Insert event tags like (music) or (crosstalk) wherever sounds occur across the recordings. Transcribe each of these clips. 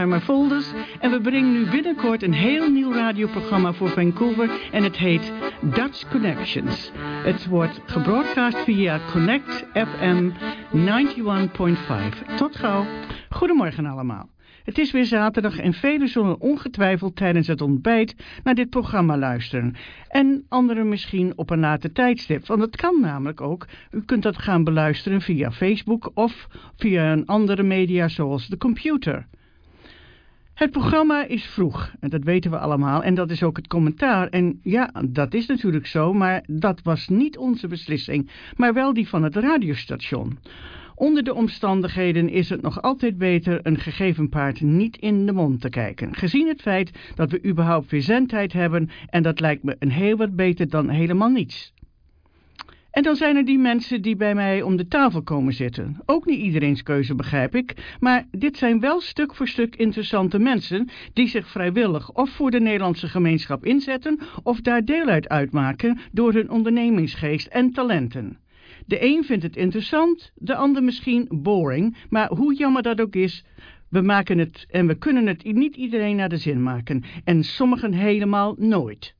Harma Volders en we brengen nu binnenkort een heel nieuw radioprogramma voor Vancouver en het heet Dutch Connections. Het wordt gebroadcast via Connect FM 91.5. Tot gauw. Goedemorgen allemaal. Het is weer zaterdag en velen zullen ongetwijfeld tijdens het ontbijt naar dit programma luisteren. En anderen misschien op een later tijdstip, want het kan namelijk ook. U kunt dat gaan beluisteren via Facebook of via een andere media zoals de computer. Het programma is vroeg, dat weten we allemaal, en dat is ook het commentaar. En ja, dat is natuurlijk zo, maar dat was niet onze beslissing, maar wel die van het radiostation. Onder de omstandigheden is het nog altijd beter een gegeven paard niet in de mond te kijken. Gezien het feit dat we überhaupt weer zendtijd hebben en dat lijkt me een heel wat beter dan helemaal niets. En dan zijn er die mensen die bij mij om de tafel komen zitten. Ook niet iedereen's keuze begrijp ik, maar dit zijn wel stuk voor stuk interessante mensen die zich vrijwillig of voor de Nederlandse gemeenschap inzetten of daar deel uit uitmaken door hun ondernemingsgeest en talenten. De een vindt het interessant, de ander misschien boring, maar hoe jammer dat ook is, we maken het en we kunnen het niet iedereen naar de zin maken en sommigen helemaal nooit.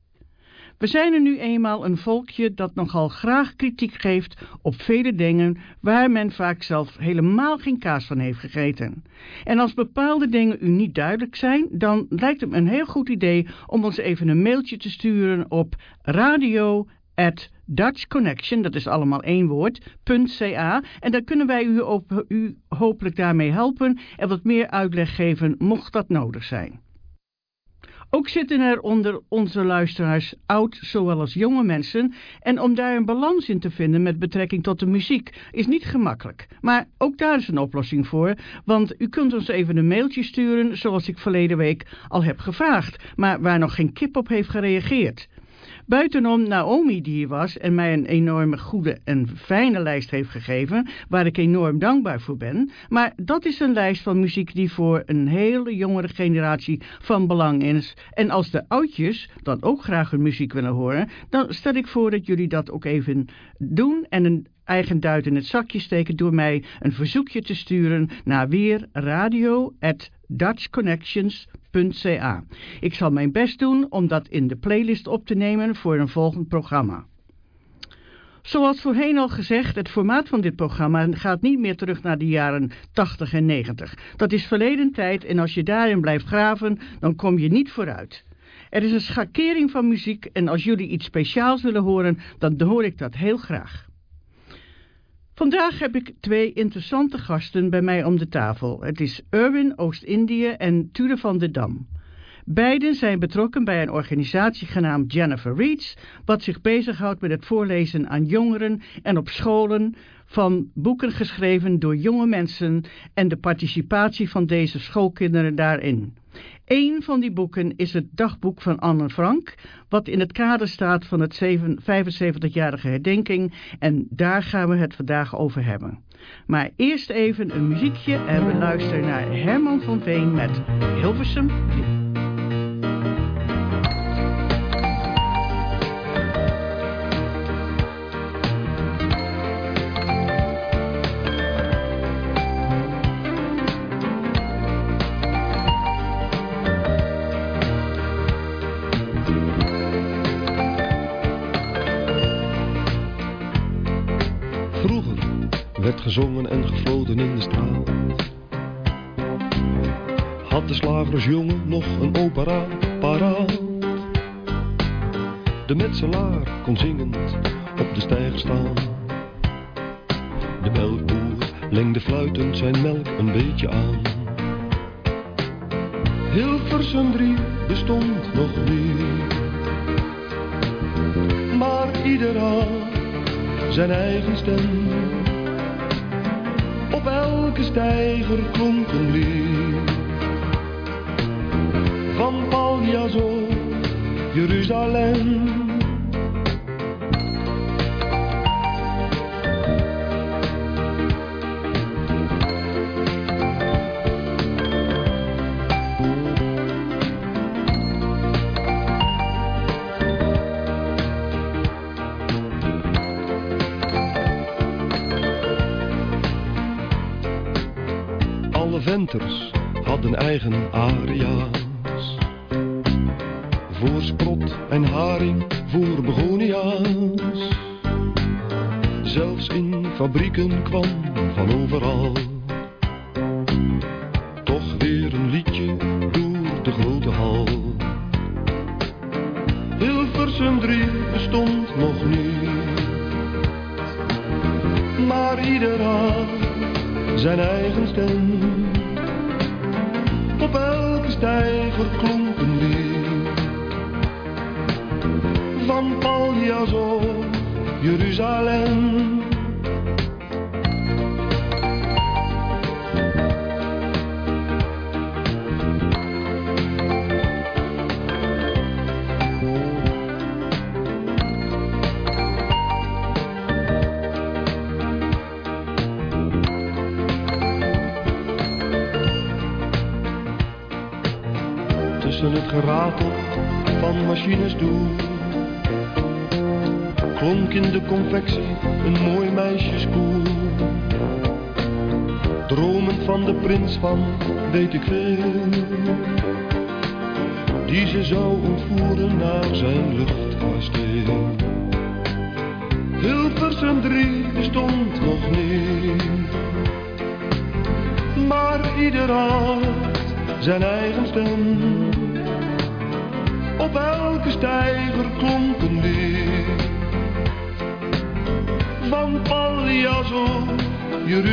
We zijn er nu eenmaal een volkje dat nogal graag kritiek geeft op vele dingen waar men vaak zelf helemaal geen kaas van heeft gegeten. En als bepaalde dingen u niet duidelijk zijn, dan lijkt het me een heel goed idee om ons even een mailtje te sturen op radio Dutch Connection, dat is allemaal één woord, .ca. En dan kunnen wij u, op, u hopelijk daarmee helpen en wat meer uitleg geven, mocht dat nodig zijn. Ook zitten er onder onze luisteraars oud zowel jonge mensen en om daar een balans in te vinden met betrekking tot de muziek is niet gemakkelijk. Maar ook daar is een oplossing voor, want u kunt ons even een mailtje sturen zoals ik verleden week al heb gevraagd, maar waar nog geen kip op heeft gereageerd. Buitenom Naomi die hier was en mij een enorme goede en fijne lijst heeft gegeven, waar ik enorm dankbaar voor ben. Maar dat is een lijst van muziek die voor een hele jongere generatie van belang is. En als de oudjes dan ook graag hun muziek willen horen, dan stel ik voor dat jullie dat ook even doen en een eigen duit in het zakje steken door mij een verzoekje te sturen naar weer radio. Ik zal mijn best doen om dat in de playlist op te nemen voor een volgend programma. Zoals voorheen al gezegd, het formaat van dit programma gaat niet meer terug naar de jaren 80 en 90. Dat is verleden tijd en als je daarin blijft graven, dan kom je niet vooruit. Er is een schakering van muziek en als jullie iets speciaals willen horen, dan hoor ik dat heel graag. Vandaag heb ik twee interessante gasten bij mij om de tafel. Het is Erwin Oost-Indië en Tude van der Dam. Beiden zijn betrokken bij een organisatie genaamd Jennifer Reads, wat zich bezighoudt met het voorlezen aan jongeren en op scholen van boeken geschreven door jonge mensen en de participatie van deze schoolkinderen daarin. Een van die boeken is het dagboek van Anne Frank, wat in het kader staat van het 75-jarige herdenking en daar gaan we het vandaag over hebben. Maar eerst even een muziekje en we luisteren naar Herman van Veen met Hilversum gezongen en gefloten in de straat. Had de slagersjongen nog een opera paraat. De metselaar kon zingend op de stijger staan. De melkboer lengde fluitend zijn melk een beetje aan. Hilversum drie bestond nog niet. Maar ieder had zijn eigen stem stijger klonk een lied. Van Paljas of Had hadden eigen aria's. Voor sprot en haring, voor begonia's. Zelfs in fabrieken kwam van overal.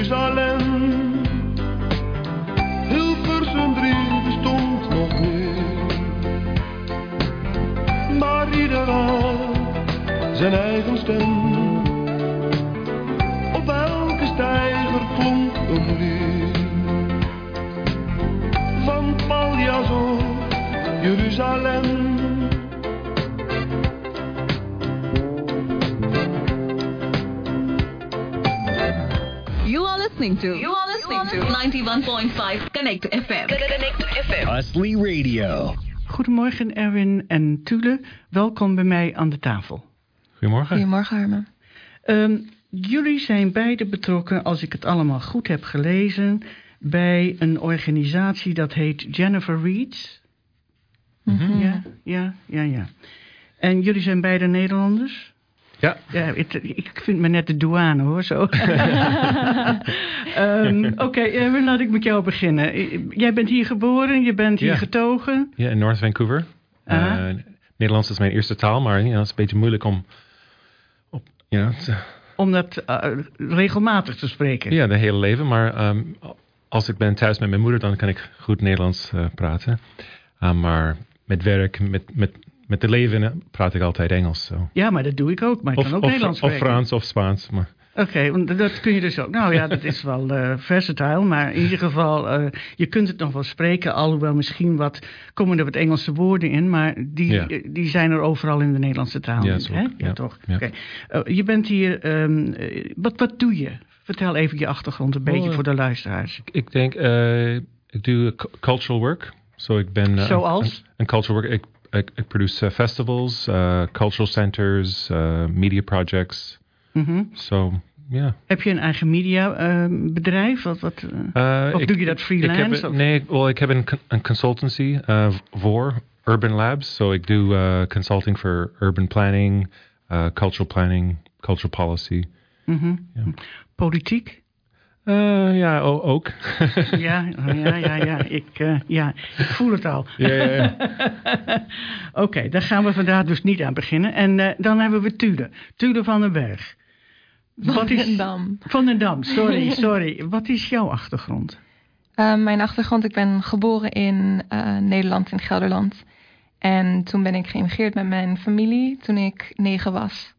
Jeruzalem. Hilversum 3 bestond nog niet, maar ieder had zijn eigen stem. Op elke stijger klonk een lied van Paljas You are listening to. You are listening to 91.5 Connect FM. Connect FM. Husley Radio. Goedemorgen Erwin en Tule. Welkom bij mij aan de tafel. Goedemorgen. Goedemorgen, Harmen. Ehm, jullie zijn beide betrokken, als ik het allemaal goed heb gelezen, bij een organisatie dat heet Jennifer Reads. Mhm. Ja, ja, ja, ja. En jullie zijn beide Nederlanders? Ja. Ja, het- ik vind me net de douane hoor, zo. (laughs) Ehm, Oké, Erwin, laat ik met jou beginnen. Jij bent hier geboren, je bent hier Ja. getogen. Ja, in North Vancouver. Aha. Eh, Nederlands is mijn eerste taal, maar ja, het is een beetje moeilijk om op, ja, Om dat eh, regelmatig te spreken. ja, de hele leven. Maar ehm, als ik ben thuis met mijn moeder, dan kan ik goed Nederlands eh, praten. Uh, maar met werk, met, met, met de leven praat ik altijd Engels. zo. Ja, maar dat doe ik ook. Maar ik Of, kan ook of, Nederlands of spreken. Frans of Spaans. Maar, Oké, want dat kun je dus ook. Nou ja, dat is wel eh versatile. Maar in ieder geval, eh, je kunt het nog wel spreken. Alhoewel misschien wat, komen er wat Engelse woorden in. Maar die, Ja. eh, die zijn er overal in de Nederlandse taal. Ja, hè? Ja, ja. toch? Ja. Oké. Eh, je bent hier, ehm, eh, wat, wat doe je? Vertel even je achtergrond een beetje Oh, voor de luisteraars. ik denk, eh, ik doe cu- cultural work. Zo ik ben... Zoals? Een, een cultural work. Ik, ik, ik produce eh, festivals, eh, cultural centers, eh, media projects. Mhm. So, ja. Heb je een eigen mediabedrijf? wat, wat, eh, Eh, Of ik- doe je dat ik freelance, heb, of? nee, wel, ik heb een, een consultancy eh, voor Urban Labs. So ik doe eh, consulting voor urban planning, eh, cultural planning, cultural policy. mhm. Ja. Politiek? Eh, ja, ook. (laughs) Ja, ja, ja, ja. Ik, eh, ja, ik voel het al. Ja, ja, ja. (laughs) Oké, daar gaan we vandaag dus niet aan beginnen. En eh, dan hebben we Tude. Tude van den Berg. Wat is... Volendam. Van den Dam, sorry, (laughs) sorry. Wat is jouw achtergrond? Eh, mijn achtergrond, ik ben geboren in eh, Nederland, in Gelderland. En toen ben ik geïmigreerd met mijn familie toen ik negen was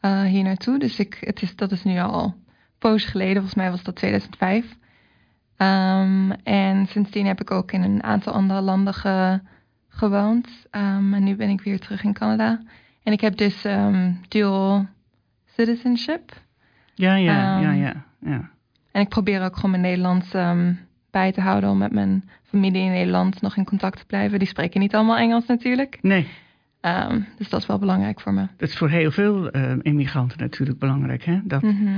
eh, hier naartoe. Dus ik, het is, dat is nu al poos geleden, volgens mij was dat 2005. Ehm, en sindsdien heb ik ook in een aantal andere landen ge- gewoond. Ehm, en nu ben ik weer terug in Canada. En ik heb dus ehm, dual citizenship. Ja, ja, ja, ja. ja. En ik probeer ook gewoon mijn Nederlands bij te houden om met mijn familie in Nederland nog in contact te blijven. Die spreken niet allemaal Engels natuurlijk. Nee, Ehm, dus dat is wel belangrijk voor me. Dat is voor heel veel uh, immigranten natuurlijk belangrijk, hè? Dat, Mhm.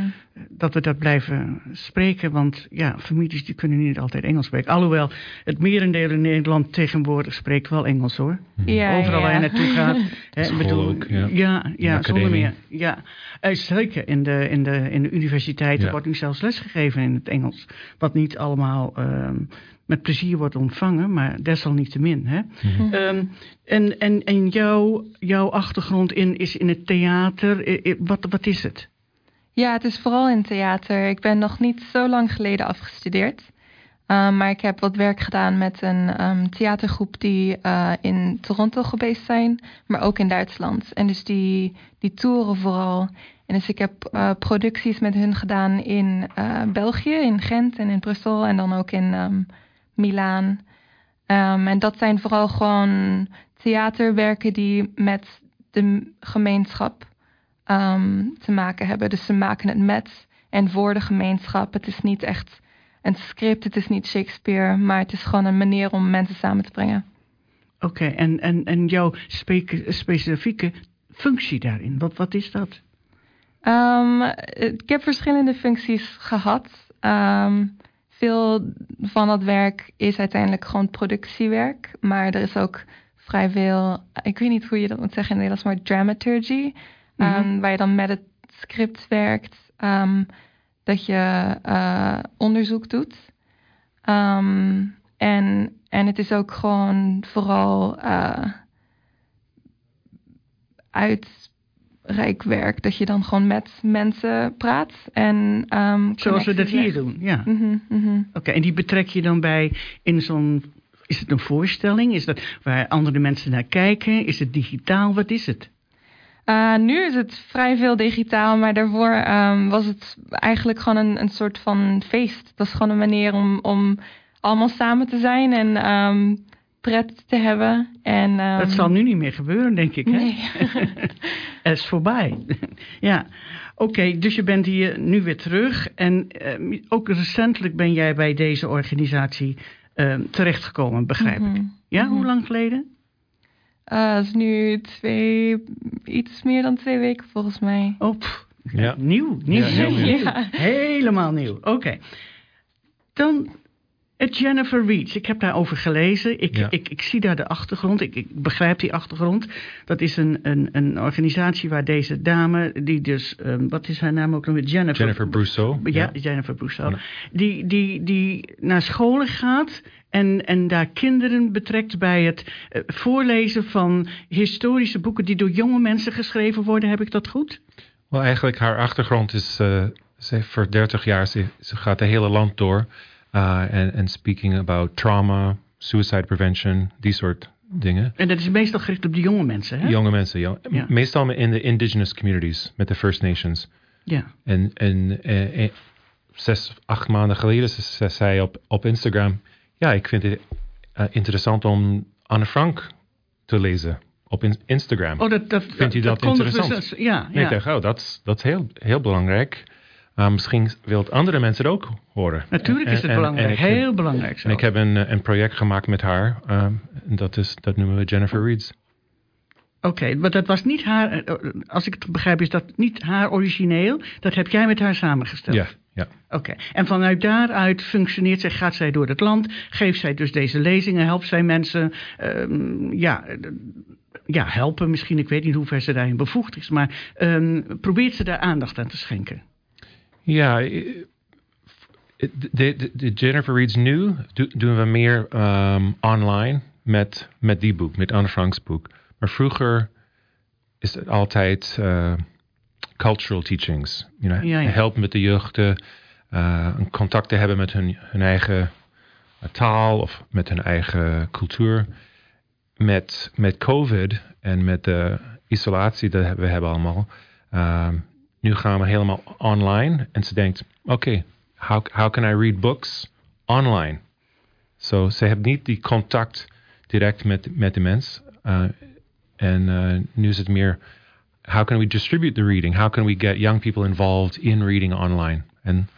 dat we dat blijven spreken. Want ja, families die kunnen niet altijd Engels spreken. Alhoewel, het merendeel in Nederland tegenwoordig spreekt wel Engels hoor. Ja, Overal waar je naartoe gaat. (laughs) hè, bedoel, ook, ja. ja, ja de zonder meer. Ja, Eh, zeker. In de, in, de, in de universiteiten Ja. wordt nu zelfs lesgegeven in het Engels. Wat niet allemaal ehm, met plezier wordt ontvangen, maar desalniettemin. Hè? Mhm. Ehm, en en, en jouw, jouw achtergrond in, is in het theater. I- i- Wat, wat is het? Ja, het is vooral in theater. Ik ben nog niet zo lang geleden afgestudeerd. Um, maar ik heb wat werk gedaan met een um, theatergroep die uh, in Toronto geweest zijn, maar ook in Duitsland. En dus die, die toeren vooral. En dus ik heb uh, producties met hun gedaan in uh, België, in Gent en in Brussel en dan ook in um, Milaan. Um, en dat zijn vooral gewoon theaterwerken die met de gemeenschap um, te maken hebben. Dus ze maken het met en voor de gemeenschap. Het is niet echt een script, het is niet Shakespeare, maar het is gewoon een manier om mensen samen te brengen. Oké, okay, en, en, en jouw spe specifieke functie daarin, wat, wat is dat? Um, ik heb verschillende functies gehad. Um, veel van dat werk is uiteindelijk gewoon productiewerk, maar er is ook vrij veel, ik weet niet hoe je dat moet zeggen in het Nederlands, maar dramaturgy, mm -hmm. um, waar je dan met het script werkt, um, dat je uh, onderzoek doet. Um, en, en het is ook gewoon vooral uh, uitrijk werk, dat je dan gewoon met mensen praat. En, um, Zoals we dat hier doen, ja. Mm -hmm, mm -hmm. Oké, okay, en die betrek je dan bij in zo'n is het een voorstelling? Is dat waar andere mensen naar kijken? Is het digitaal? Wat is het? Uh, nu is het vrij veel digitaal, maar daarvoor um, was het eigenlijk gewoon een, een soort van feest. Dat is gewoon een manier om, om allemaal samen te zijn en um, pret te hebben. En, um, dat zal nu niet meer gebeuren, denk ik. Hè? Nee. (laughs) Het is voorbij. (laughs) ja. Oké, okay, dus je bent hier nu weer terug. En uh, ook recentelijk ben jij bij deze organisatie uh, terechtgekomen, begrijp Mhm. ik. Ja, mm -hmm. hoe lang geleden? Uh, dat is nu twee, iets meer dan twee weken volgens mij. Oh, pff, ja. nieuw, nieuw, Ja, heel nieuw. Helemaal nieuw. Oké. Okay. Dan Jennifer Reeds. Ik heb daarover gelezen. Ik, Ja. ik, ik zie daar de achtergrond. Ik, ik begrijp die achtergrond. Dat is een, een, een organisatie waar deze dame, die dus, um, wat is haar naam ook nog weer? Jennifer. Jennifer Brousseau. Ja, Ja. Jennifer Brousseau. Ja. Die, die, die naar scholen gaat en, en daar kinderen betrekt bij het uh, voorlezen van historische boeken die door jonge mensen geschreven worden. Heb ik dat goed? Wel, eigenlijk haar achtergrond is, uh, ze heeft voor 30 jaar, ze, ze gaat het hele land door. Uh, en, en speaking about trauma, suicide prevention, die soort dingen. En dat is meestal gericht op de jonge mensen, hè? Jonge mensen, ja. Ja. Meestal in de indigenous communities, met de First Nations. Ja. En, en eh, eh, zes, acht maanden geleden ze, ze zei op, op Instagram... Ja, ik vind het uh, interessant om Anne Frank te lezen op in, Instagram. Oh, dat, dat, Vindt u dat, interessant? dus- ja, En ik ja. dacht, oh, dat is- dat is heel, heel belangrijk. Misschien wil andere mensen het ook horen. Natuurlijk is het en- belangrijk. en ik- Heel belangrijk En zo. ik heb een, eh, een project gemaakt met haar. um, en dat, is, dat noemen we Jennifer Reeds. Oké, maar dat was niet haar, eh, als ik het begrijp, is dat niet haar origineel. Dat heb jij met haar samengesteld. Ja, ja. Oké, en vanuit daaruit functioneert zij, gaat zij door het land, geeft zij dus deze lezingen, helpt zij mensen, ehm, ja, eh, ja, helpen misschien, ik weet niet hoe ver ze daarin bevoegd is, maar ehm, probeert ze daar aandacht aan te schenken. Ja, eh, de, de, Jennifer Reeds nu do- doen we meer um, online met, met die boek, met Anne Frank's boek. Maar vroeger is het altijd uh, cultural teachings. You know, Ja, ja. Helpen met de jeugd uh, een contact te hebben met hun, hun eigen uh, taal of met hun eigen cultuur. Met, met COVID en met de isolatie die we hebben allemaal. Um, nu gaan we helemaal online. En ze denkt, oké, how, how can I read books online? So, ze hebben niet die contact direct met, met de mens. Uh, en uh, nu is het meer, how can we distribute the reading? How can we get young people involved in reading online? En,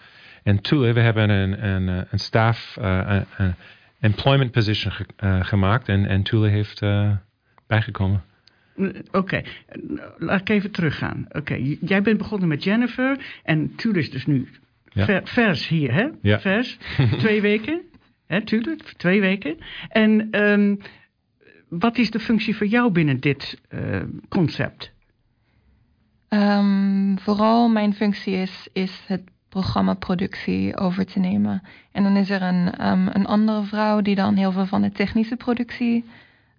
en Tule, we hebben een, een, een staff, uh, een employment position ge, gemaakt. En, en Tule heeft bijgekomen. Oké, laat ik even teruggaan. Oké, jij bent begonnen met Jennifer en Tulle is dus nu Ja. ver- vers hier, hè? Ja. Vers. (laughs) twee weken, hè, Tulle? Twee weken. En ehm, wat is de functie voor jou binnen dit eh, concept? Ehm, vooral mijn functie is, is het programma productie over te nemen. En dan is er een, ehm, een andere vrouw die dan heel veel van de technische productie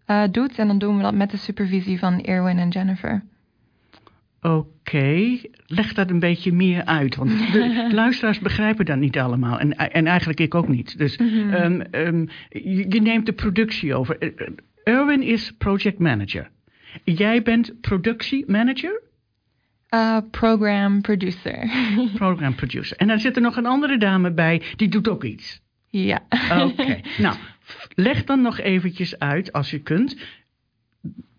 eh, doet. En dan doen we dat met de supervisie van Erwin en Jennifer. Oké, leg dat een beetje meer uit. Want de (laughs) luisteraars begrijpen dat niet allemaal. En, en eigenlijk ik ook niet. Dus ehm, ehm, je, je neemt de productie over. Eh, eh, Erwin is project manager. Jij bent productiemanager, Eh, program producer. (laughs) program producer. En dan zit er nog een andere dame bij, die doet ook iets. ja. Oké, (laughs) nou, leg dan nog eventjes uit, als je kunt,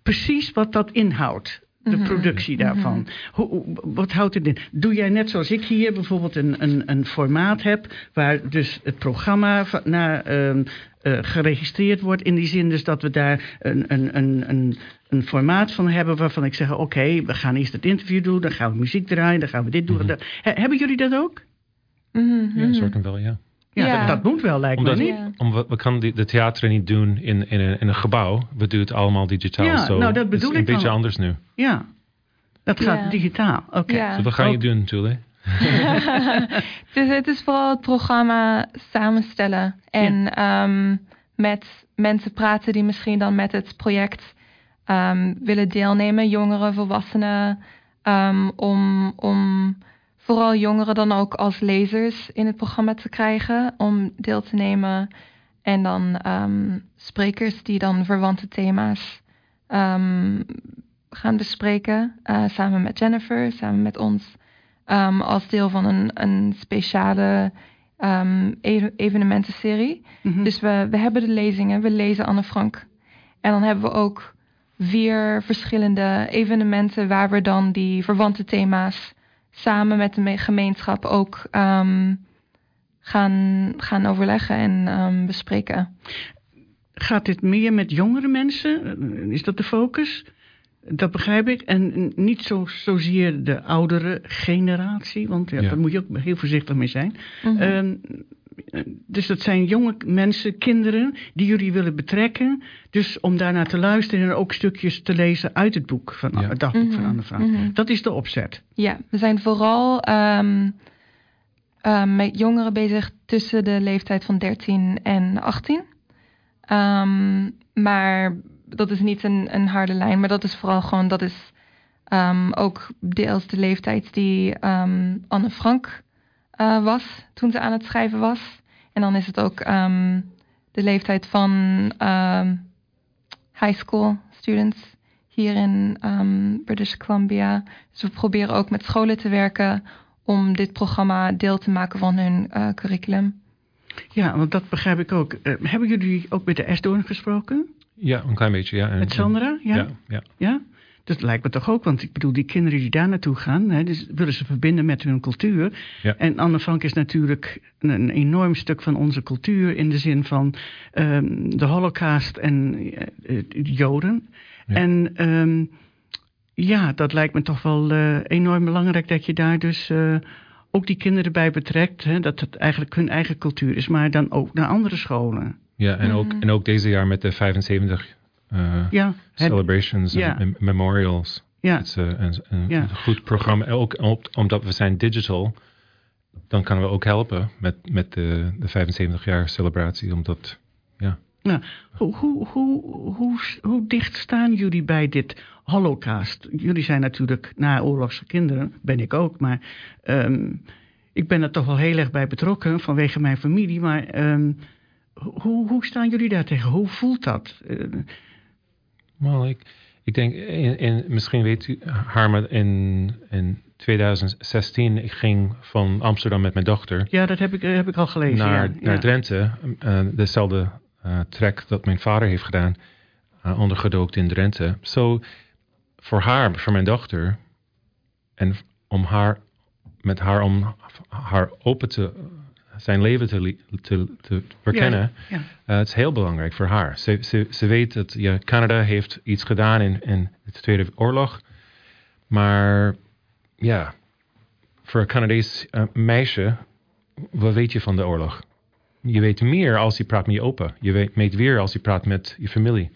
precies wat dat inhoudt. De Mhm, productie daarvan. Hoe, hoe- wat houdt het in? Doe jij net zoals ik hier bijvoorbeeld een, een, een formaat heb... waar dus het programma naar, ehm, eh, geregistreerd wordt... in die zin dus dat we daar een, een, een, een, een formaat van hebben... waarvan ik zeg, oké, we gaan eerst het interview doen... dan gaan we muziek draaien, dan gaan we dit doen. dat. He- hebben jullie dat ook? Mhm, Ja, mhm. soort van wel, ja. Ja, Ja. Dat, dat moet wel, lijkt Omdat, me niet. Ja. om, we, we kunnen die- de theater niet doen in, in, een, in een gebouw. We doen het allemaal digitaal. Ja, zo nou, dat het is bedoel een beetje al. anders nu. Ja, dat gaat digitaal. Oké. Ja. Dus wat ga je doen natuurlijk? dus (laughs) het is vooral het programma samenstellen. En ehm, met mensen praten die misschien dan met het project ehm, willen deelnemen. Jongeren, volwassenen. ehm, om, om vooral jongeren dan ook als lezers in het programma te krijgen. Om deel te nemen. En dan ehm, sprekers die dan verwante thema's ehm, gaan bespreken. eh, samen met Jennifer, samen met ons. Ehm, als deel van een, een speciale evenementenserie. Mhm. Dus we, we hebben de lezingen, we lezen Anne Frank. En dan hebben we ook vier verschillende evenementen waar we dan die verwante thema's samen met de me- gemeenschap ook ehm, gaan, gaan overleggen en ehm, bespreken. Gaat dit meer met jongere mensen? Eh, Is dat de focus? Dat begrijp ik. En niet zo, zozeer de oudere generatie, want ja, Ja. daar moet je ook heel voorzichtig mee zijn. Mhm. Ehm, dus dat zijn jonge mensen, kinderen, die jullie willen betrekken. Dus om daarnaar te luisteren en ook stukjes te lezen uit het boek van Ja. het dagboek van Mhm, Anne Frank. mhm. Dat is de opzet. Ja, we zijn vooral ehm, ehm, met jongeren bezig tussen de leeftijd van 13 en 18. Ehm, maar dat is niet een, een harde lijn, maar dat is vooral gewoon, dat is ehm, ook deels de leeftijd die ehm, Anne Frank eh, was toen ze aan het schrijven was. En dan is het ook ehm, de leeftijd van ehm, high school students hier in ehm, British Columbia. Dus we proberen ook met scholen te werken om dit programma deel te maken van hun eh, curriculum. Ja, want dat begrijp ik ook. Eh, hebben jullie ook met de Esdoorn gesproken? Ja, een klein beetje, ja. En- Met Sandra? Ja? Ja, ja. Ja? Dat lijkt me toch ook, want ik bedoel, die kinderen die daar naartoe gaan, hè, dus willen ze verbinden met hun cultuur. Ja. En Anne Frank is natuurlijk een, een enorm stuk van onze cultuur in de zin van ehm, de Holocaust en de Joden. Ja. En ehm, ja, dat lijkt me toch wel eh, enorm belangrijk dat je daar dus eh, ook die kinderen bij betrekt. Hè, dat het eigenlijk hun eigen cultuur is, maar dan ook naar andere scholen. Ja, en, ook, Mhm. en ook deze jaar met de 75 eh, Ja, celebrations ja. en mem- memorials. ja. Het is een, Ja. goed programma. Ook omdat we zijn digital, dan kunnen we ook helpen met, met de, de 75 jaar celebratie. Omdat, Nou, hoe, hoe, hoe, hoe, hoe dicht staan jullie bij dit holocaust? Jullie zijn natuurlijk naoorlogse kinderen, ben ik ook, maar ehm, ik ben er toch wel heel erg bij betrokken vanwege mijn familie. Maar ehm, hoe, hoe staan jullie daar tegen? Hoe voelt dat? Eh, well, ik, ik denk, in, in, misschien weet u, Harma, in, in 2016, ik ging van Amsterdam met mijn dochter ja, dat heb ik, eh, heb ik al gelezen. naar, ja, naar. Drenthe. eh, dezelfde trek dat mijn vader heeft gedaan, ondergedookt in Drenthe. Zo, voor haar, voor mijn dochter, en om haar, met haar om haar open te, zijn leven te, te, te verkennen. Ja, Uh, het is heel belangrijk voor haar. Ze, ze, ze weet dat ja, Canada heeft iets gedaan in, in de Tweede Oorlog. Maar ja, voor een Canadees uh, meisje, wat weet je van de oorlog? Je weet meer als je praat met je opa. Je weet, weet meer als je praat met je familie.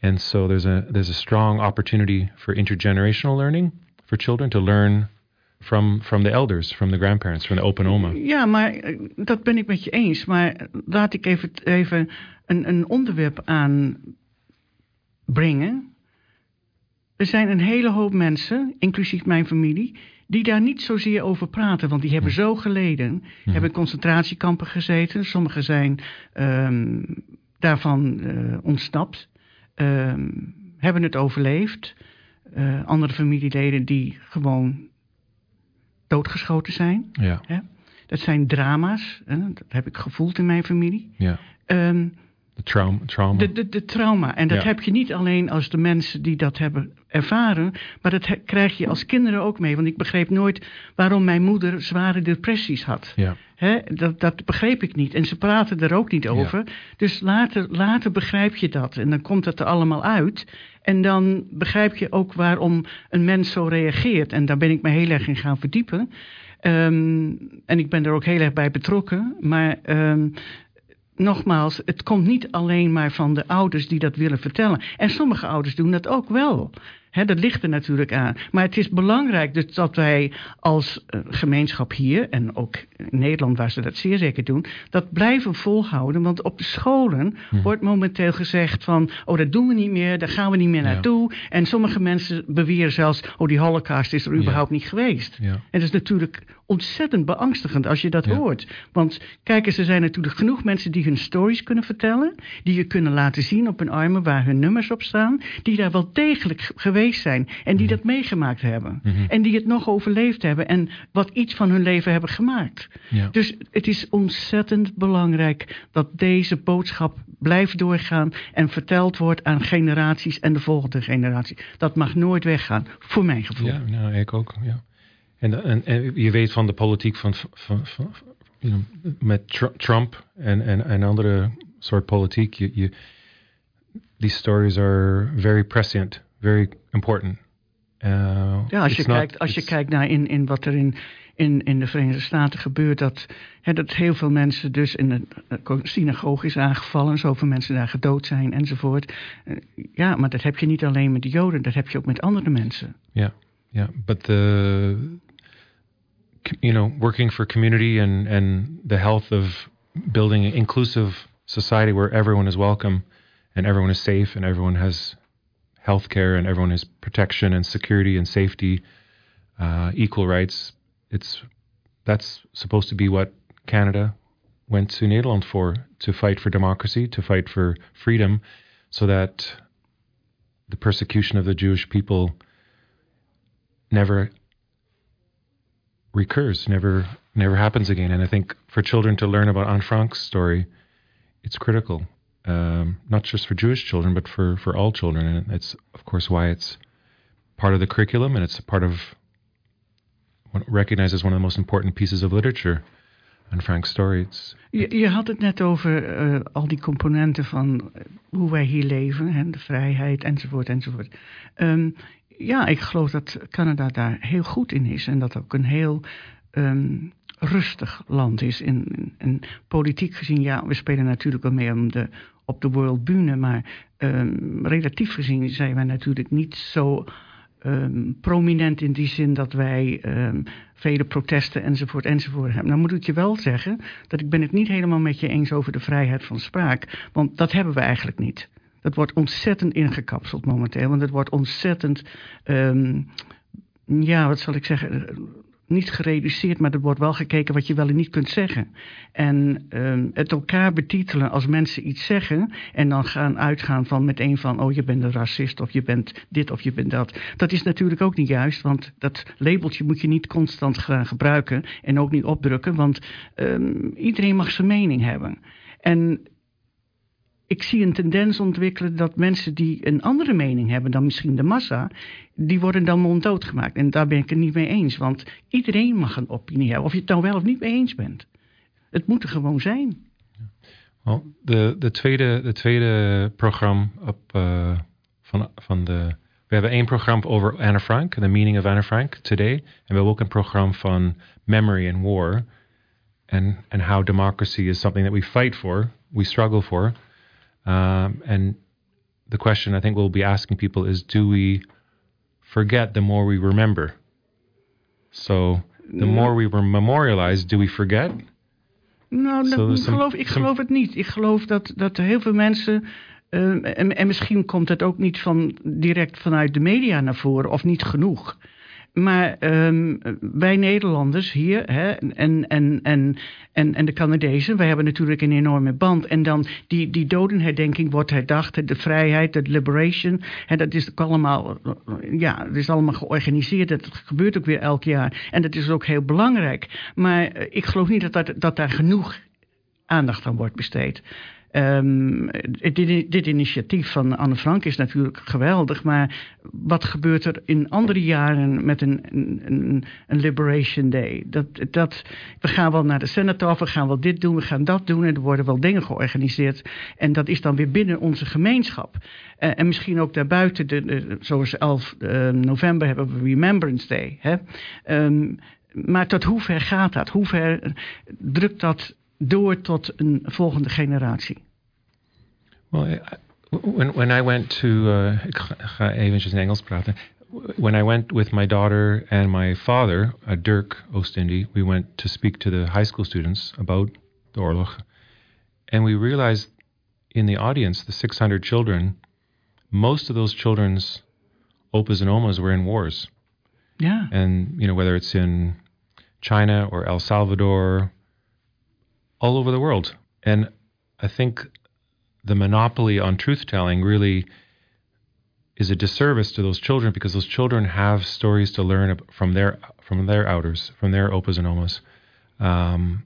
And so there's a there's a strong opportunity for intergenerational learning for children to learn from from the elders, from the grandparents, from the opa en oma. Ja, maar eh, dat ben ik met je eens. Maar laat ik even, even een, een onderwerp aanbrengen. Er zijn een hele hoop mensen, inclusief mijn familie, die daar niet zozeer over praten. Want die hebben zo geleden, hebben in concentratiekampen gezeten. Sommigen zijn ehm, daarvan eh, ontsnapt, ehm, hebben het overleefd. Eh, andere familieleden die gewoon doodgeschoten zijn. Ja, Hè? Dat zijn drama's, hè? dat heb ik gevoeld in mijn familie. ja. Ehm, De trauma. trauma. de, de, de trauma. En dat Ja. heb je niet alleen als de mensen die dat hebben ervaren, maar dat he- krijg je als kinderen ook mee. Want ik begreep nooit waarom mijn moeder zware depressies had. ja. Hè, dat, dat begreep ik niet. En ze praten er ook niet over. Dus later, later begrijp je dat. En dan komt het er allemaal uit. En dan begrijp je ook waarom een mens zo reageert. En daar ben ik me heel erg in gaan verdiepen. Ehm, en ik ben er ook heel erg bij betrokken. Maar ehm, nogmaals, het komt niet alleen maar van de ouders die dat willen vertellen. En sommige ouders doen dat ook wel. Dat ligt er natuurlijk aan. Maar het is belangrijk dus dat wij als eh, gemeenschap hier, en ook in Nederland waar ze dat zeer zeker doen, dat blijven volhouden. Want op de scholen wordt momenteel gezegd van, oh dat doen we niet meer, daar gaan we niet meer Ja. naartoe. En sommige mensen beweren zelfs, oh die holocaust is er überhaupt niet geweest. En dat is natuurlijk ontzettend beangstigend als je dat Ja. hoort. Want kijk eens, er zijn natuurlijk genoeg mensen die hun stories kunnen vertellen. Die je kunnen laten zien op hun armen waar hun nummers op staan. Die daar wel degelijk geweest zijn. En die dat meegemaakt hebben. Mhm. En die het nog overleefd hebben. En wat iets van hun leven hebben gemaakt. Ja. Dus het is ontzettend belangrijk dat deze boodschap blijft doorgaan. En verteld wordt aan generaties en de volgende generatie. Dat mag nooit weggaan, voor mijn gevoel. Ja, nou, ik ook. Ja. En, en, en je weet van de politiek van, van, met Tr- Trump en, en, en andere soort politiek. Je, je, these stories are very prescient, very important. Uh, Ja, als je, not- kijkt, als je kijkt naar in, in wat er in, in, in de Verenigde Staten gebeurt, dat, hè, dat heel veel mensen dus in een eh, synagoge is aangevallen, zoveel mensen daar gedood zijn enzovoort. Eh, Ja, maar dat heb je niet alleen met de Joden, dat heb je ook met andere mensen. Yeah, yeah, but the you know working for community and and the health of building an inclusive society where everyone is welcome and everyone is safe and everyone has health care and everyone has protection and security and safety, uh, equal rights. It's that's supposed to be what Canada went to Nederland for to fight for democracy, to fight for freedom, so that the persecution of the Jewish people never recurs, never never happens again. And I think for children to learn about Anne Frank's story, it's critical, um, not just for Jewish children, but for for all children. And it's of course why it's part of the curriculum, and it's part of what recognized as one of the most important pieces of literature. Anne Frank's story. Je, je had het net over eh, al die componenten van eh, hoe wij hier leven, hè, de vrijheid enzovoort enzovoort. Ehm, ja, ik geloof dat Canada daar heel goed in is en dat ook een heel ehm, rustig land is. In politiek gezien, ja, we spelen natuurlijk wel mee om de, op de wereldbühne, maar ehm, relatief gezien zijn wij natuurlijk niet zo ehm, prominent in die zin dat wij vele protesten enzovoort enzovoort hebben. Nou moet ik je wel zeggen dat ik ben het niet helemaal met je eens over de vrijheid van spraak, want dat hebben we eigenlijk niet. Dat wordt ontzettend ingekapseld momenteel, want het wordt ontzettend, ehm, ja, wat zal ik zeggen, niet gereduceerd, maar er wordt wel gekeken wat je wel en niet kunt zeggen. En ehm, het elkaar betitelen als mensen iets zeggen en dan gaan uitgaan van meteen van, oh je bent een racist of je bent dit of je bent dat. Dat is natuurlijk ook niet juist, want dat labeltje moet je niet constant gaan gebruiken en ook niet opdrukken, want ehm, iedereen mag zijn mening hebben. En ik zie een tendens ontwikkelen dat mensen die een andere mening hebben dan misschien de massa, die worden dan monddood gemaakt. En daar ben ik het niet mee eens, want iedereen mag een opinie hebben, of je het nou wel of niet mee eens bent. Het moet er gewoon zijn. Well, de, de, tweede, de tweede programma op, uh, van, van de. We hebben één programma over Anne Frank, The Meaning of Anne Frank, today. En we hebben ook een programma van Memory and War. And, and how democracy is something that we fight for, we struggle for. Um, and the question I think we'll be asking people is do we forget the more we remember? So the more we memorialize, do we forget? Nou, dat, geloof, ik geloof het niet. Ik geloof dat, dat heel veel mensen. Uh, en, en misschien komt het ook niet van, direct vanuit de media naar voren, of niet genoeg. Maar um, wij Nederlanders hier hè, en, en, en, en, en de Canadezen, wij hebben natuurlijk een enorme band. En dan die, die dodenherdenking wordt herdacht, de vrijheid, de liberation. En dat is ook allemaal, ja, het is allemaal georganiseerd. Dat gebeurt ook weer elk jaar. En dat is ook heel belangrijk. Maar eh, ik geloof niet dat, dat, dat daar genoeg aandacht aan wordt besteed. Um, dit, dit, initiatief van Anne Frank is natuurlijk geweldig, maar wat gebeurt er in andere jaren met een, een, een Liberation Day? Dat, dat, we gaan wel naar de Senator, we gaan wel dit doen, we gaan dat doen en er worden wel dingen georganiseerd. En dat is dan weer binnen onze gemeenschap. Uh, en misschien ook daarbuiten, de, zoals 11 uh, november hebben we Remembrance Day. Hè? Um, maar tot hoe ver gaat dat? Hoe ver drukt dat door tot een volgende generatie? Well, when when I went to uh, ik ga eventjes in Engels praten. When I went with my daughter and my father, uh, Dirk Oostindie, we went to speak to the high school students about the oorlog, and we realized in the audience, the 600 children, most of those children's opas and omas were in wars. Yeah. And, you know, whether it's in China or El Salvador, all over the world. And I think the monopoly on truth telling really is a disservice to those children because those children have stories to learn from their from their outers, from their opas and omas. Um,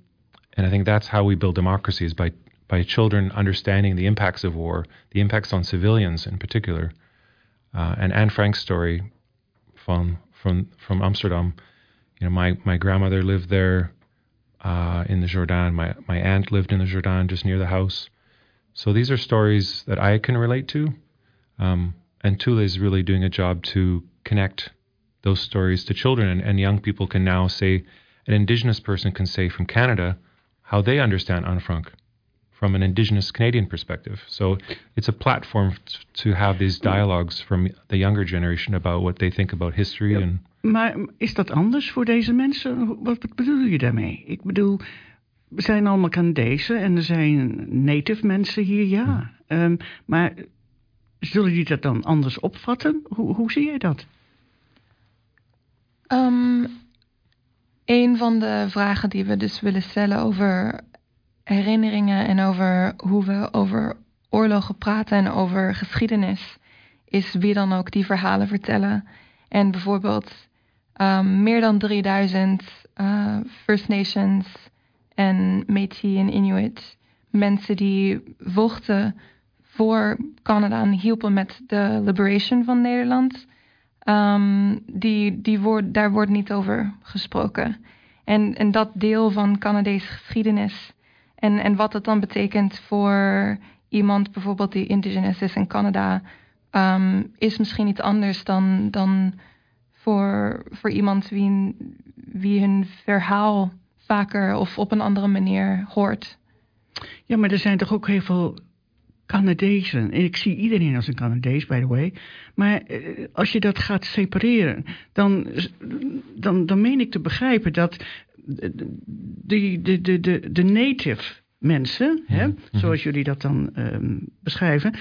and I think that's how we build democracies by by children understanding the impacts of war, the impacts on civilians in particular. Uh, and Anne Frank's story from from from Amsterdam, you know, my my grandmother lived there uh, in the Jordan. My my aunt lived in the Jordan, just near the house. So these are stories that I can relate to, um, and Tula is really doing a job to connect those stories to children, and, and, young people can now say, an Indigenous person can say from Canada how they understand Anne Frank from an Indigenous Canadian perspective. So it's a platform to have these dialogues from the younger generation about what they think about history. And maar is dat anders voor deze mensen? Wat bedoel je daarmee? Ik bedoel, we zijn allemaal Canadezen en er zijn native mensen hier, ja. Um, maar zullen die dat dan anders opvatten? Hoe, hoe zie jij dat? Um, een van de vragen die we dus willen stellen over herinneringen en over hoe we over oorlogen praten en over geschiedenis, is wie dan ook die verhalen vertellen. En bijvoorbeeld um, meer dan 3000 uh, First Nations en Métis en Inuit. Mensen die vochten voor Canada en hielpen met de liberation van Nederland. Um, die, die woord, daar wordt niet over gesproken. En, en dat deel van Canadese geschiedenis en, en wat het dan betekent voor iemand bijvoorbeeld die indigenous is in Canada, um, is misschien iets anders dan, dan voor, voor iemand wie, wie hun verhaal vaker of op een andere manier hoort. Ja, maar er zijn toch ook heel veel Canadezen. En ik zie iedereen als een Canadees, by the way. Maar eh, als je dat gaat separeren, dan, dan, dan meen ik te begrijpen dat de, de, de, de, de native mensen, hè, mhm. zoals jullie dat dan um, beschrijven,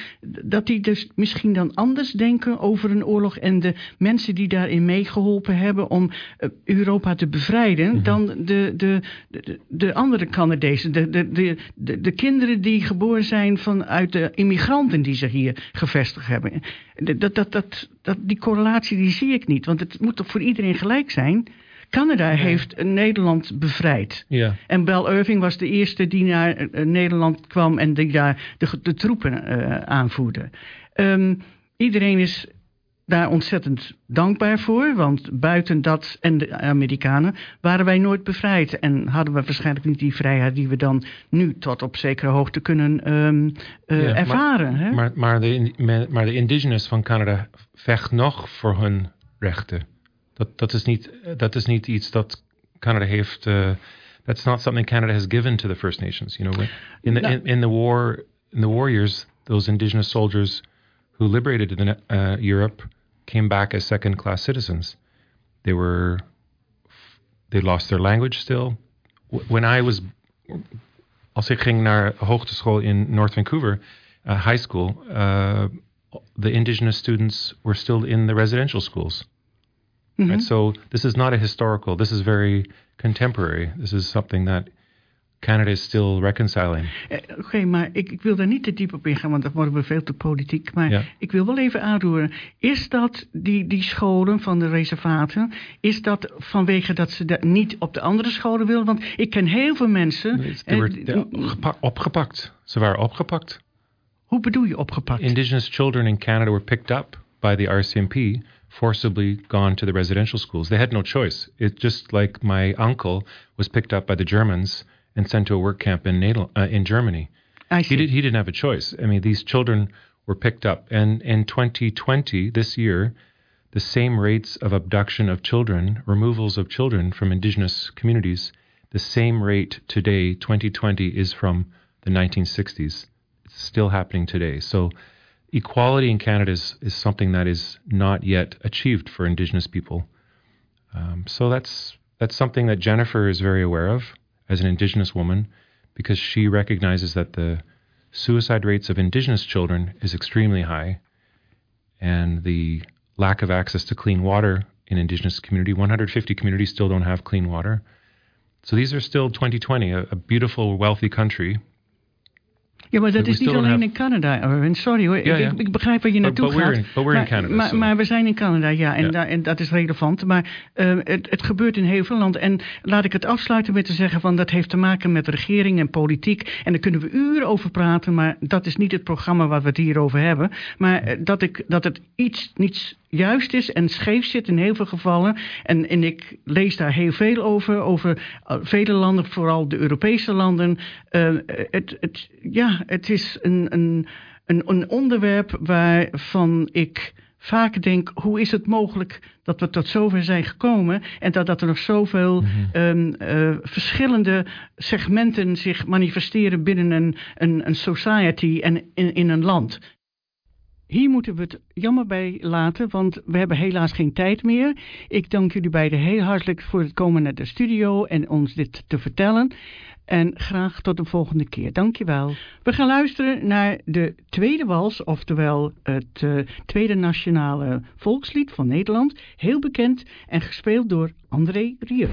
dat die dus misschien dan anders denken over een oorlog en de mensen die daarin meegeholpen hebben om uh, Europa te bevrijden, mhm. dan de, de, de, de, andere Canadezen, de, de, de, de, de kinderen die geboren zijn vanuit de immigranten die zich hier gevestigd hebben. Dat, dat, dat, dat, die correlatie die zie ik niet, want het moet toch voor iedereen gelijk zijn. Canada heeft Nederland bevrijd. Ja. En Bel Irving was de eerste die naar uh, Nederland kwam en die daar de, de troepen uh, aanvoerde. Um, iedereen is daar ontzettend dankbaar voor. Want buiten dat en de Amerikanen waren wij nooit bevrijd. En hadden we waarschijnlijk niet die vrijheid die we dan nu tot op zekere hoogte kunnen um, uh, ja, ervaren. Maar, hè? Maar, maar, de, maar de indigenous van Canada vecht nog voor hun rechten. Dat, dat, is, niet, dat is niet iets dat Canada heeft. Uh, that's not something Canada has given to the First Nations. You know, in the no. in, in the war in the war years, those indigenous soldiers who liberated the, uh, Europe came back as second class citizens. They were they lost their language still. When I was als ik ging naar hoogteschool in North Vancouver, uh, high school, uh, the indigenous students were still in the residential schools. Mm-hmm. Right? So this is not a historical. This is very contemporary. This is something that Canada is still reconciling. Eh, Oké, okay, maar ik, ik, wil daar niet te diep op ingaan, want dan worden we veel te politiek. Maar ja. ik wil wel even aanroeren. Is dat die, die scholen van de reservaten, is dat vanwege dat ze dat niet op de andere scholen willen? Want ik ken heel veel mensen... Nee, ze werden opgepakt. Ze waren opgepakt. Hoe bedoel je opgepakt? Indigenous children in Canada were picked up by the RCMP forcibly gone to the residential schools. They had no choice. It's just like my uncle was picked up by the Germans and sent to a work camp in Nadal, uh, in Germany. I see. He did. He didn't have a choice. I mean, these children were picked up, and in 2020, this year, the same rates of abduction of children, removals of children from indigenous communities, the same rate today, 2020, is from the 1960s. It's still happening today. So equality in Canada is, is something that is not yet achieved for Indigenous people. Um, so that's that's something that Jennifer is very aware of as an Indigenous woman, because she recognizes that the suicide rates of Indigenous children is extremely high, and the lack of access to clean water in Indigenous community. 150 communities still don't have clean water. So these are still 2020, a, a beautiful, wealthy country Ja, maar dat is niet alleen in Canada, Erwin. Sorry hoor. Ik, ik, begrijp waar je naartoe but, but gaat. In, but we're maar, in Canada, maar, so. maar, we zijn in Canada, ja, en, da, en dat is relevant. Maar uh, het, het, gebeurt in heel veel landen. En laat ik het afsluiten met te zeggen van dat heeft te maken met regering en politiek. En daar kunnen we uren over praten, maar dat is niet het programma waar we het hier over hebben. Maar uh, dat, ik, dat het iets niet juist is en scheef zit in heel veel gevallen. En, en ik lees daar heel veel over, over uh, vele landen, vooral de Europese landen. Uh, het, het, ja, het is een, een, een, een onderwerp waarvan ik vaak denk, hoe is het mogelijk dat we tot zover zijn gekomen en dat, dat er nog zoveel mm-hmm. um, uh, verschillende segmenten zich manifesteren binnen een, een, een society en in, in een land. Hier moeten we het jammer bij laten, want we hebben helaas geen tijd meer. Ik dank jullie beiden heel hartelijk voor het komen naar de studio en ons dit te vertellen. En graag tot de volgende keer. Dankjewel. We gaan luisteren naar de tweede wals, oftewel het uh, tweede nationale volkslied van Nederland. Heel bekend en gespeeld door André Rieu.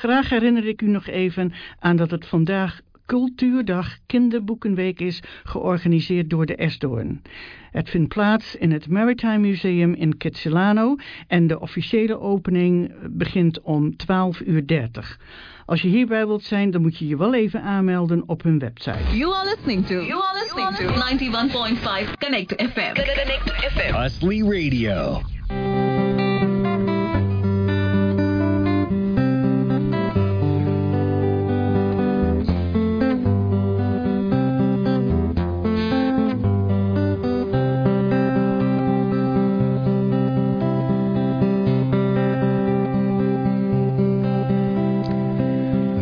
Graag herinner ik u nog even aan dat het vandaag Cultuurdag Kinderboekenweek is, georganiseerd door de Esdoorn. Het vindt plaats in het Maritime Museum in Kitsilano en de officiële opening begint om 12.30 uur. Als je hierbij wilt zijn, dan moet je je wel even aanmelden op hun website. You are listening to, you are listening to 91.5 Connect FM. Connect FM. Astley Radio.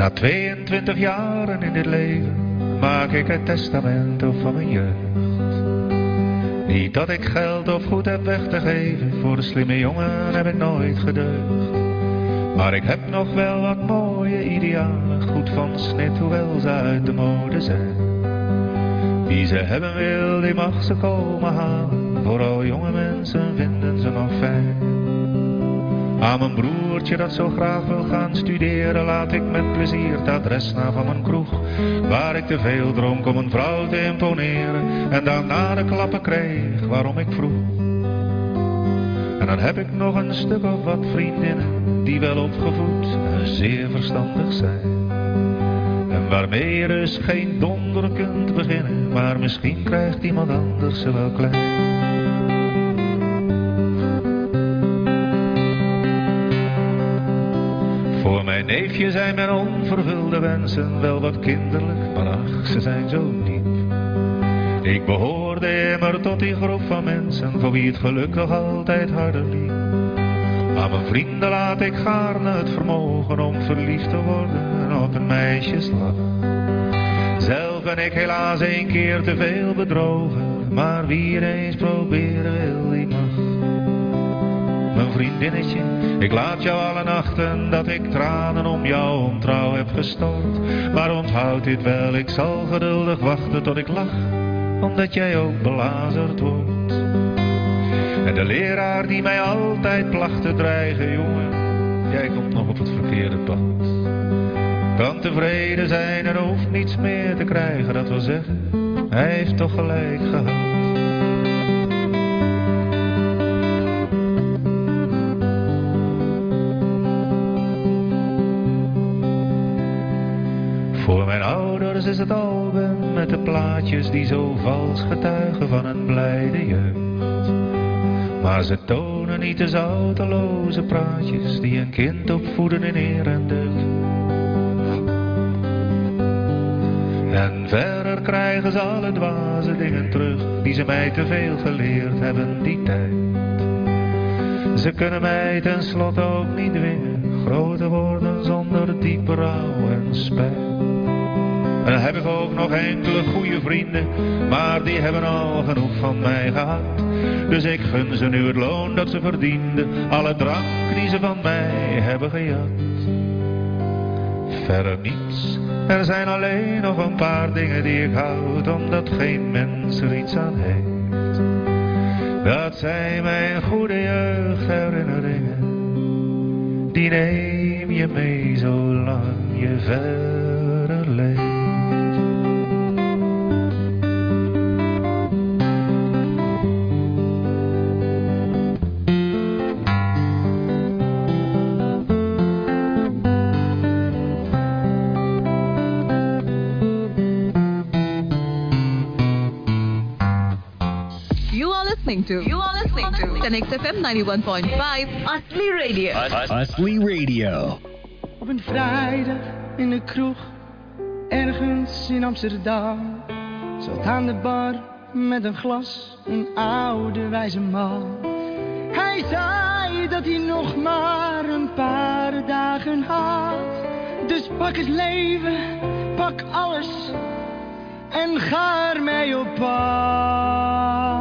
Na 22 jaren in dit leven maak ik het testament van mijn jeugd. Niet dat ik geld of goed heb weg te geven, voor de slimme jongen heb ik nooit gedeugd. Maar ik heb nog wel wat mooie idealen, goed van snit, hoewel ze uit de mode zijn. Wie ze hebben wil, die mag ze komen halen, vooral jonge mensen vinden ze nog fijn. Aan mijn broertje dat zo graag wil gaan studeren, laat ik met plezier het adres na van mijn kroeg. Waar ik te veel dronk om een vrouw te imponeren en daarna de klappen kreeg waarom ik vroeg. En dan heb ik nog een stuk of wat vriendinnen die wel opgevoed en zeer verstandig zijn. En waarmee je dus geen donder kunt beginnen, maar misschien krijgt iemand anders ze wel klein. Neefje zijn mijn onvervulde wensen wel wat kinderlijk, maar ach, ze zijn zo diep. Ik behoorde immer tot die groep van mensen voor wie het geluk nog altijd harder liep. Aan mijn vrienden laat ik gaarne het vermogen om verliefd te worden op een meisjeslag. Zelf ben ik helaas een keer te veel bedrogen, maar wie er eens proberen wil, vriendinnetje. Ik laat jou alle nachten dat ik tranen om jouw ontrouw heb gestort. Maar onthoud dit wel, ik zal geduldig wachten tot ik lach, omdat jij ook belazerd wordt. En de leraar die mij altijd placht te dreigen, jongen, jij komt nog op het verkeerde pad. Kan tevreden zijn en hoeft niets meer te krijgen, dat wil zeggen, hij heeft toch gelijk gehad. Is het album met de plaatjes die zo vals getuigen van een blijde jeugd. Maar ze tonen niet de zouteloze praatjes die een kind opvoeden in eer en deugd. En verder krijgen ze alle dwaze dingen terug die ze mij te veel geleerd hebben die tijd. Ze kunnen mij tenslotte ook niet dwingen groter worden zonder diepe rouw en spijt. En dan heb ik ook nog enkele goede vrienden, maar die hebben al genoeg van mij gehad. Dus ik gun ze nu het loon dat ze verdienden, alle drank die ze van mij hebben gejat. Verder niets, er zijn alleen nog een paar dingen die ik houd, omdat geen mens er iets aan heeft. Dat zijn mijn goede jeugdherinneringen, die neem je mee zolang je verder En XFM FM 91.5. Asli Radio. Asli Radio. Op een vrijdag in de kroeg, ergens in Amsterdam, zat aan de bar met een glas een oude wijze man. Hij zei dat hij nog maar een paar dagen had. Dus pak het leven, pak alles en ga ermee op pad.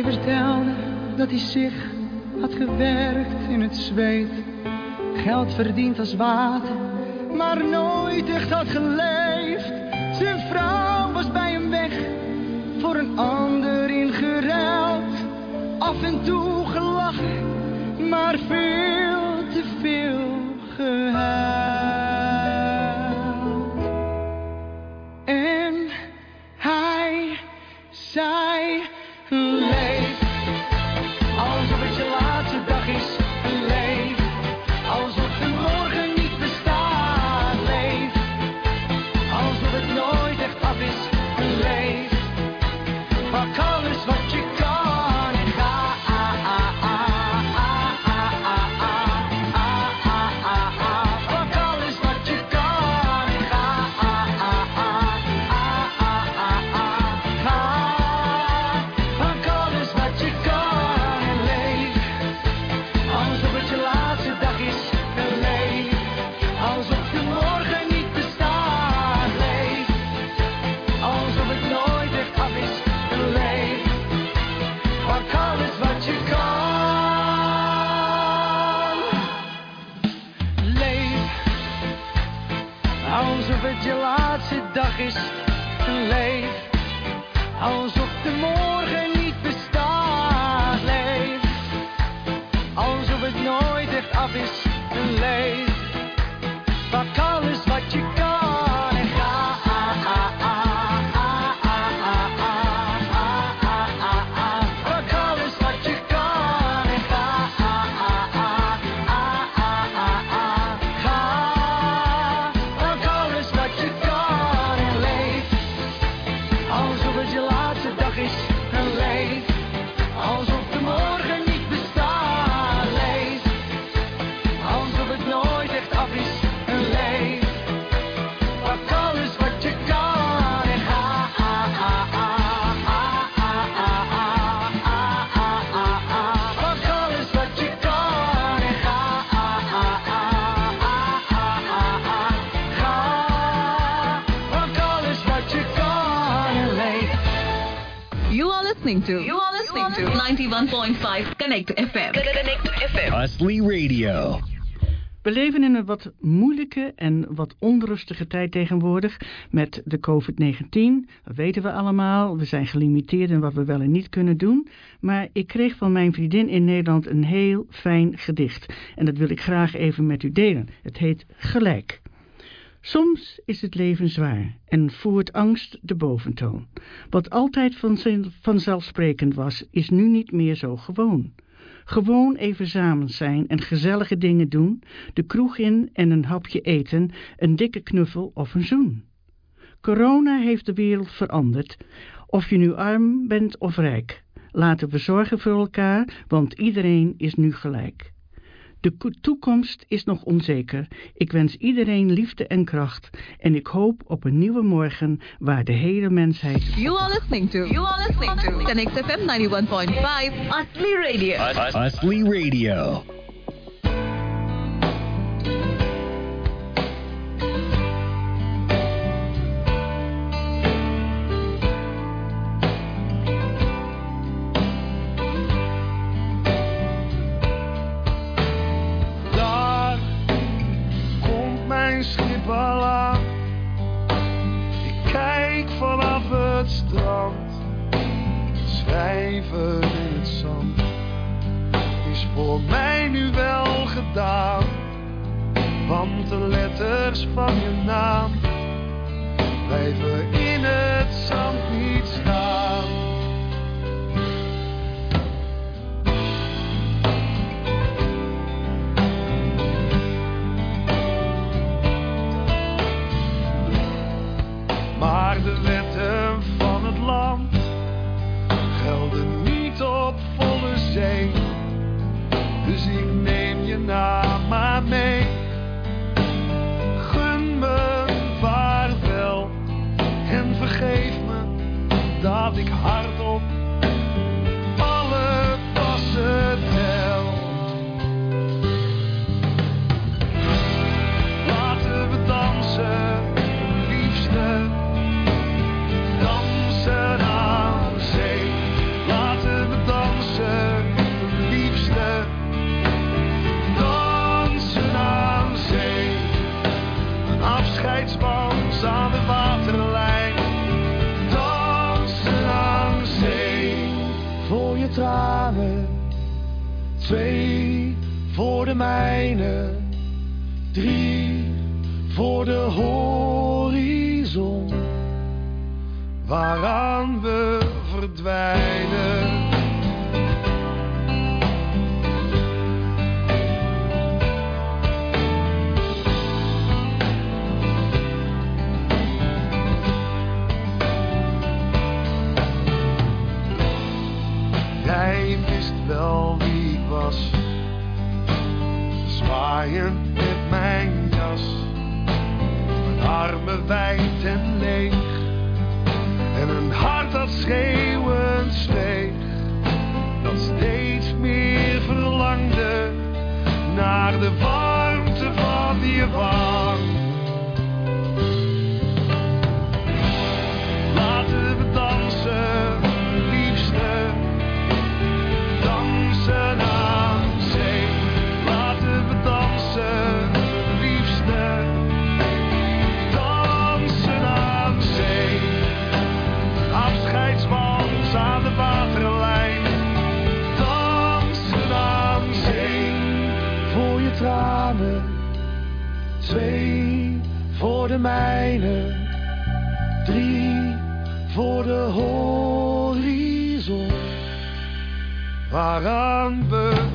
Hij vertelde dat hij zich had gewerkt in het zweet. Geld verdiend als water, maar nooit echt had geleefd. Zijn vrouw was bij hem weg, voor een ander ingeruild. Af en toe gelachen, maar veel listening to. You are listening to 91.5 Connect FM. Connect FM. Radio. We leven in een wat moeilijke en wat onrustige tijd tegenwoordig met de COVID-19. Dat weten we allemaal. We zijn gelimiteerd in wat we wel en niet kunnen doen. Maar ik kreeg van mijn vriendin in Nederland een heel fijn gedicht. En dat wil ik graag even met u delen. Het heet Gelijk. Soms is het leven zwaar en voert angst de boventoon. Wat altijd vanzelfsprekend was, is nu niet meer zo gewoon. Gewoon even samen zijn en gezellige dingen doen, de kroeg in en een hapje eten, een dikke knuffel of een zoen. Corona heeft de wereld veranderd, of je nu arm bent of rijk. Laten we zorgen voor elkaar, want iedereen is nu gelijk. De ko- toekomst is nog onzeker. Ik wens iedereen liefde en kracht en ik hoop op een nieuwe morgen waar de hele mensheid You are listening to. You are listening to Connect FM 91.5 Asli Radio. Wesley Radio. Mijn schip aan. Ik kijk vanaf het strand. Schrijven in het zand is voor mij nu wel gedaan. Want de letters van je naam blijven in het zand niet staan. Dat ik hardop drie voor de horizon, waaraan we verdwijnen. Met mijn jas, mijn armen wijd en leeg, en een hart dat schreeuwend zweeg, dat steeds meer verlangde naar de warmte van je wang. Mijne, drie voor de horizon. Waaraan we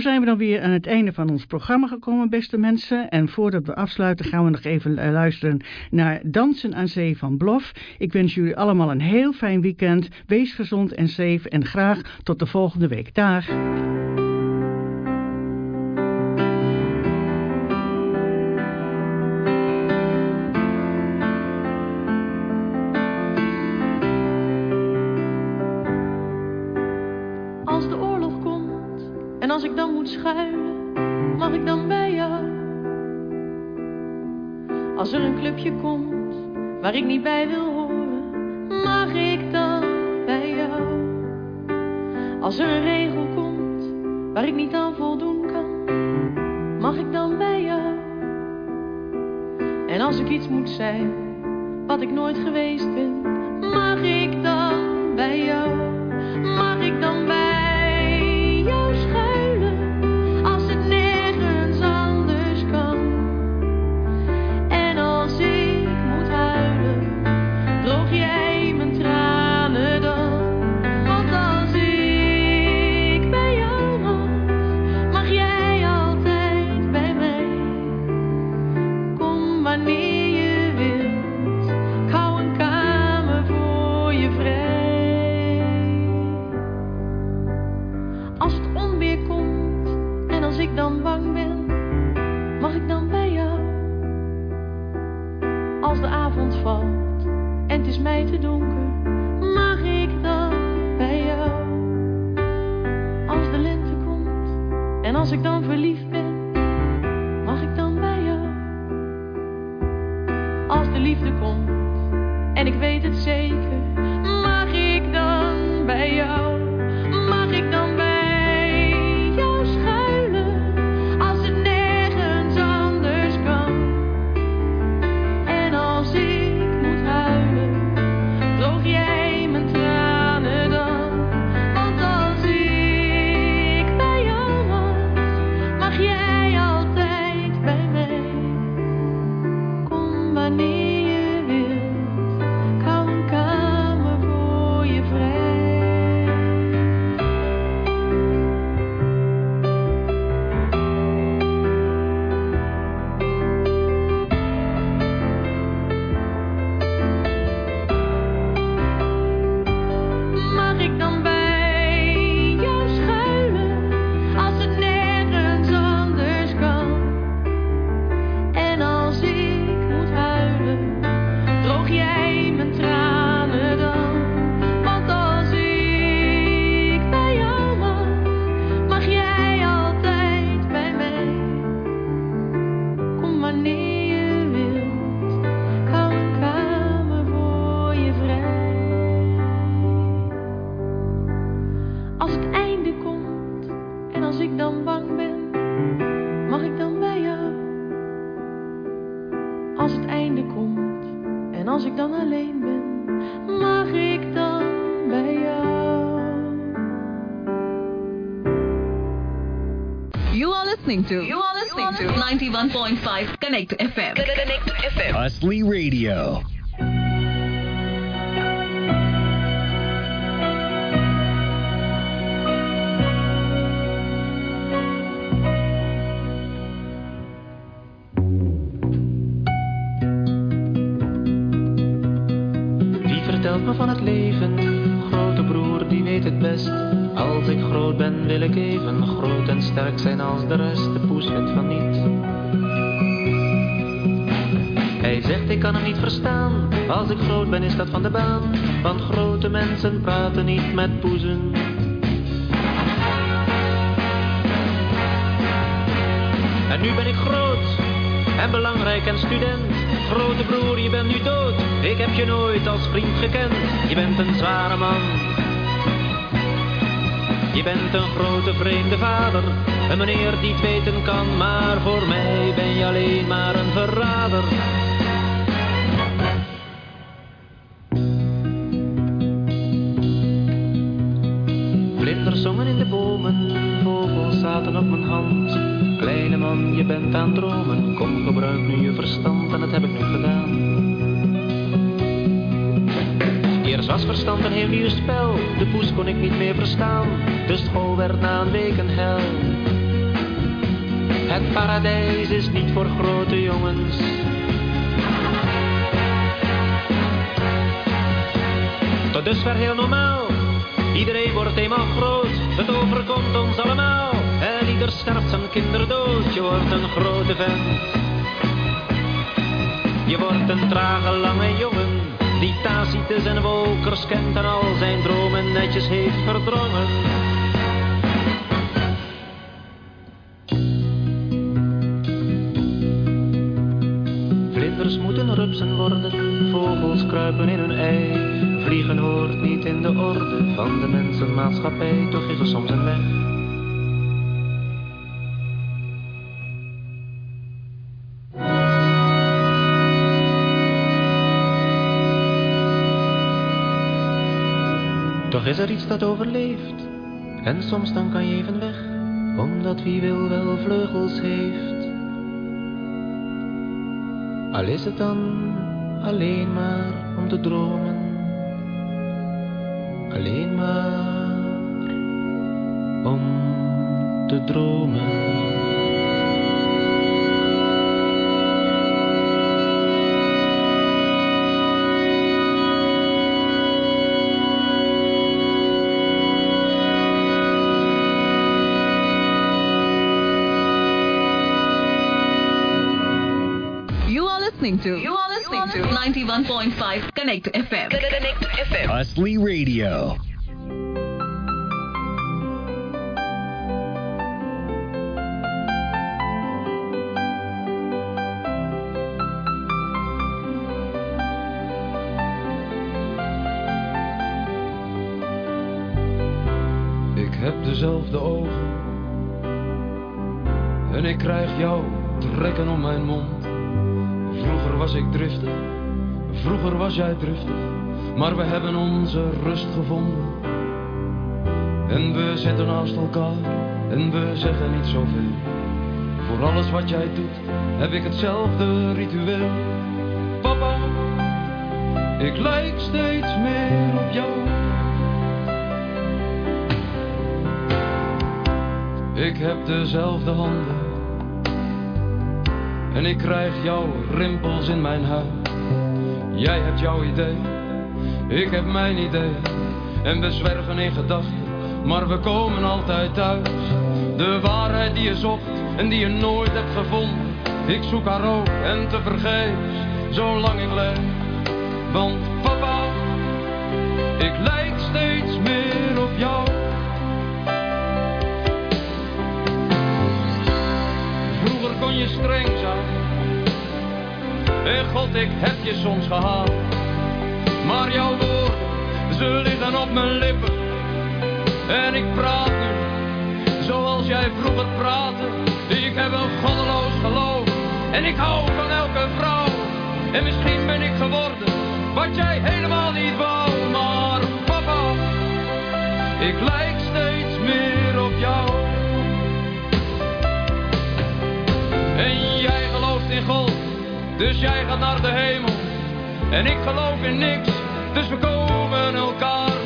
Zijn we dan weer aan het einde van ons programma gekomen, beste mensen. En voordat we afsluiten gaan we nog even eh, luisteren naar Dansen aan Zee van Blof. Ik wens jullie allemaal een heel fijn weekend. Wees gezond en safe en graag tot de volgende week. Dag. Als er een clubje komt waar ik niet bij wil horen, mag ik dan bij jou? Als er een regel komt waar ik niet aan voldoen kan, mag ik dan bij jou? En als ik iets moet zijn wat ik nooit geweest ben, en het is mij te donker, mag ik dan bij jou? Als de lente komt en als ik dan verliefd You are listening to. You are listening to 91.5 Connect FM. Connect FM. Husley Radio. Zijn als de rest. De poes vindt van niet. Hij zegt, ik kan hem niet verstaan. Als ik groot ben, is dat van de baan. Want grote mensen praten niet met poezen. En nu ben ik groot en belangrijk en student. Grote broer, je bent nu dood. Ik heb je nooit als vriend gekend. Je bent een zware man. Je bent een grote vreemde vader. Een meneer die het weten kan. Maar voor mij ben je alleen maar een verrader. Vlinders zongen in de bomen, vogels zaten op mijn hand. Kleine man, je bent aan het dromen, kom gebruik nu je verstand en dat heb ik nu gedaan. Eerst was verstand een heel nieuw spel, de poes kon ik niet meer verstaan. De school werd na een week een hel. Het paradijs is niet voor grote jongens. Tot dusver heel normaal. Iedereen wordt eenmaal groot, het overkomt ons allemaal. En ieder sterft zijn kinder dood, je wordt een grote vent. Je wordt een trage, lange jongen, die Tacitus en Wolkers kent en al zijn dromen netjes heeft verdrongen. Rupsen worden, vogels kruipen in hun ei. Vliegen hoort niet in de orde van de mensenmaatschappij, toch is er soms een weg. Toch is er iets dat overleeft, en soms dan kan je even weg, omdat wie wil wel vleugels heeft. Al is het dan alleen maar om te dromen, alleen maar om te dromen. 91.5 Connect FM. Connect FM. Husley Radio. Ik heb dezelfde ogen en ik krijg jou trekken om mijn mond. Vroeger was ik driftig, vroeger was jij driftig, maar we hebben onze rust gevonden. En we zitten naast elkaar en we zeggen niet zoveel. Voor alles wat jij doet heb ik hetzelfde ritueel. Papa, ik lijk steeds meer op jou. Ik heb dezelfde handen. En ik krijg jouw rimpels in mijn huid. Jij hebt jouw idee, ik heb mijn idee. En we zwerven in gedachten, maar we komen altijd thuis. De waarheid die je zocht en die je nooit hebt gevonden. Ik zoek haar ook en te vergeefs, zolang ik leef. Want papa, ik lijk steeds meer op jou. Vroeger kon je streng zijn. En God, ik heb je soms gehaald. Maar jouw woorden, ze liggen op mijn lippen. En ik praat nu, zoals jij vroeger praatte. Ik heb een goddeloos geloof. En ik hou van elke vrouw. En misschien ben ik geworden, wat jij helemaal niet wou. Maar papa, ik lijk steeds meer op jou. En jij gelooft in God, dus jij gaat naar de hemel. En ik geloof in niks, dus we komen elkaar